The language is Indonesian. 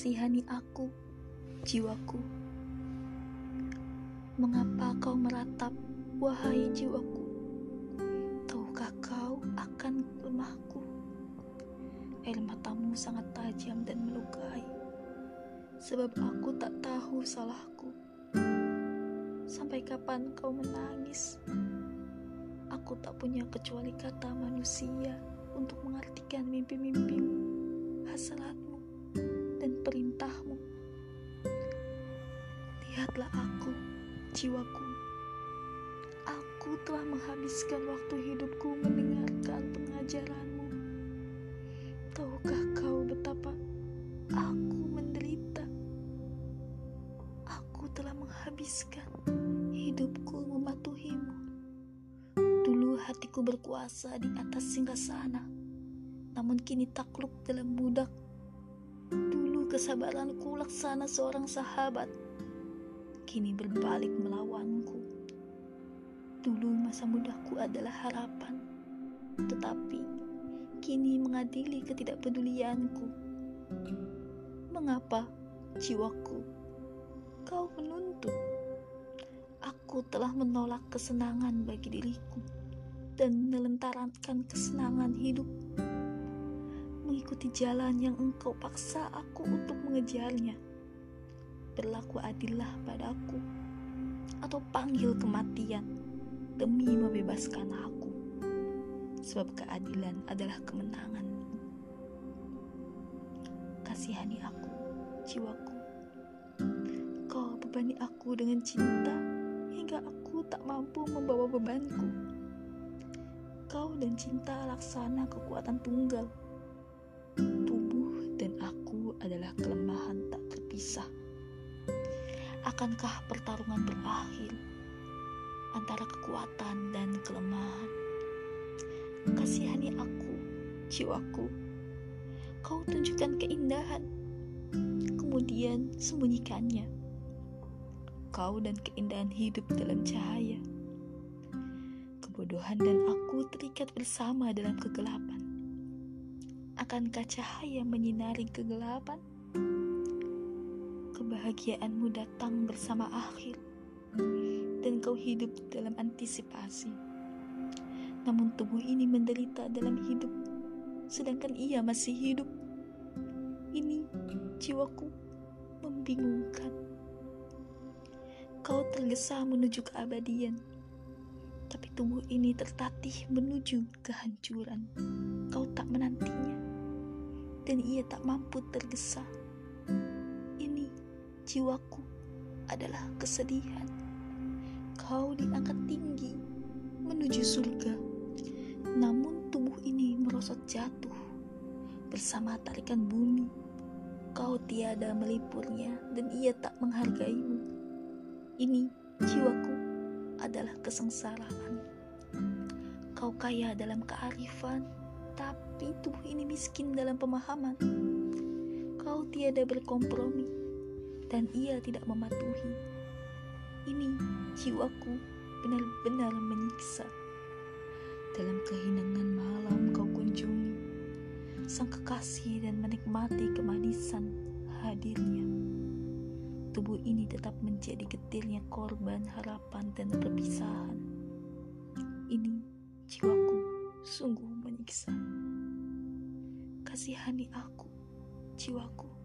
Kasihani aku, jiwaku. Mengapa kau meratap, wahai jiwaku? Tahukah kau akan lemahku? Air matamu sangat tajam dan melukai. Sebab aku tak tahu salahku. Sampai kapan kau menangis? Aku tak punya kecuali kata manusia untuk mengartikan mimpi-mimpimu, hasratmu, Lihatlah aku, jiwaku. Aku telah menghabiskan waktu hidupku mendengarkan pengajaranmu. Tahukah kau betapa aku menderita? Aku telah menghabiskan hidupku mematuhimu. Dulu hatiku berkuasa di atas singgasana, namun kini takluk dalam budak. Dulu kesabaranku laksana seorang sahabat, kini berbalik melawanku. Dulu masa mudaku adalah harapan, tetapi kini mengadili ketidakpedulianku. Mengapa jiwaku kau menuntut? Aku telah menolak kesenangan bagi diriku dan melentarkan kesenangan hidup. Mengikuti jalan yang engkau paksa aku untuk mengejarnya. Berlaku adillah padaku atau panggil kematian demi membebaskan aku. Sebab keadilan adalah kemenangan. Kasihani aku, jiwaku. Kau bebani aku dengan cinta hingga aku tak mampu membawa bebanku. Kau dan cinta laksana kekuatan tunggal. Akankah pertarungan berakhir antara kekuatan dan kelemahan? Kasihani aku, jiwaku. Kau tunjukkan keindahan, kemudian sembunyikannya. Kau dan keindahan hidup dalam cahaya. Kebodohan dan aku terikat bersama dalam kegelapan. Akankah cahaya menyinari kegelapan? Kebahagiaanmu datang bersama akhir, dan kau hidup dalam antisipasi. Namun tubuh ini menderita dalam hidup, sedangkan ia masih hidup. Ini jiwaku membingungkan. Kau tergesa menuju keabadian, tapi tubuh ini tertatih menuju kehancuran. Kau tak menantinya, dan ia tak mampu tergesa. Jiwaku adalah kesedihan. Kau diangkat tinggi menuju surga, namun tubuh ini merosot jatuh bersama tarikan bumi. Kau tiada melipurnya, dan ia tak menghargaimu. Ini jiwaku adalah kesengsaraan. Kau kaya dalam kearifan, tapi tubuh ini miskin dalam pemahaman. Kau tiada berkompromi, dan ia tidak mematuhi. Ini jiwaku benar-benar menyiksa. Dalam kehinangan malam kau kunjungi sang kekasih dan menikmati kemanisan hadirnya. Tubuh ini tetap menjadi getirnya korban harapan dan perpisahan. Ini jiwaku sungguh menyiksa. Kasihani aku, jiwaku.